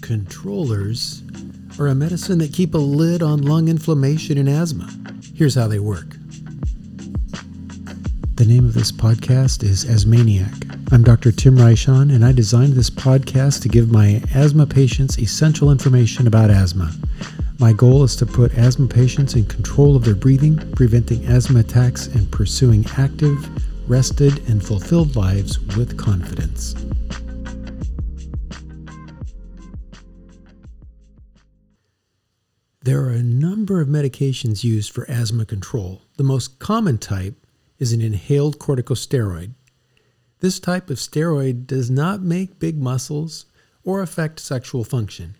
Controllers are a medicine that keep a lid on lung inflammation and asthma. Here's how they work. The name of this podcast is Asthmaniac. I'm Dr. Tim Reichon, and I designed this podcast to give my asthma patients essential information about asthma. My goal is to put asthma patients in control of their breathing, preventing asthma attacks, and pursuing active, rested, and fulfilled lives with confidence. There are a number of medications used for asthma control. The most common type is an inhaled corticosteroid. This type of steroid does not make big muscles or affect sexual function.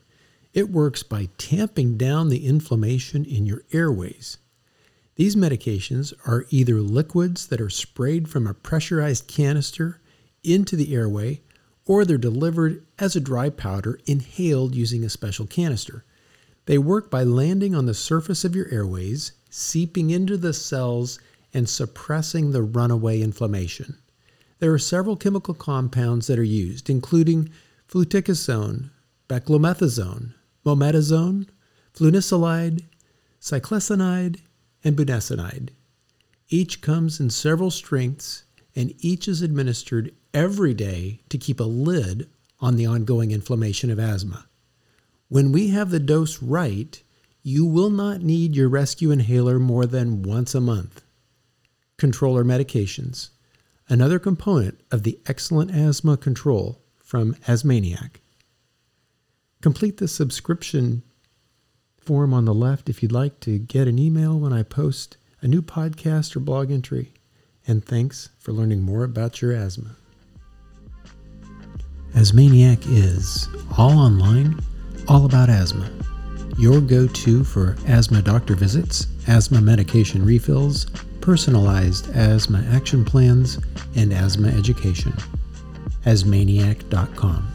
It works by tamping down the inflammation in your airways. These medications are either liquids that are sprayed from a pressurized canister into the airway, or they're delivered as a dry powder inhaled using a special canister. They work by landing on the surface of your airways, seeping into the cells, and suppressing the runaway inflammation. There are several chemical compounds that are used, including fluticasone, beclomethasone, mometasone, flunisolide, ciclesonide, and budesonide. Each comes in several strengths, and each is administered every day to keep a lid on the ongoing inflammation of asthma. When we have the dose right, you will not need your rescue inhaler more than once a month. Controller medications, another component of the excellent asthma control from Asthmaniac. Complete the subscription form on the left if you'd like to get an email when I post a new podcast or blog entry. And thanks for learning more about your asthma. Asthmaniac is all online, all about asthma. Your go to for asthma doctor visits, asthma medication refills, personalized asthma action plans, and asthma education. Asthmaniac.com.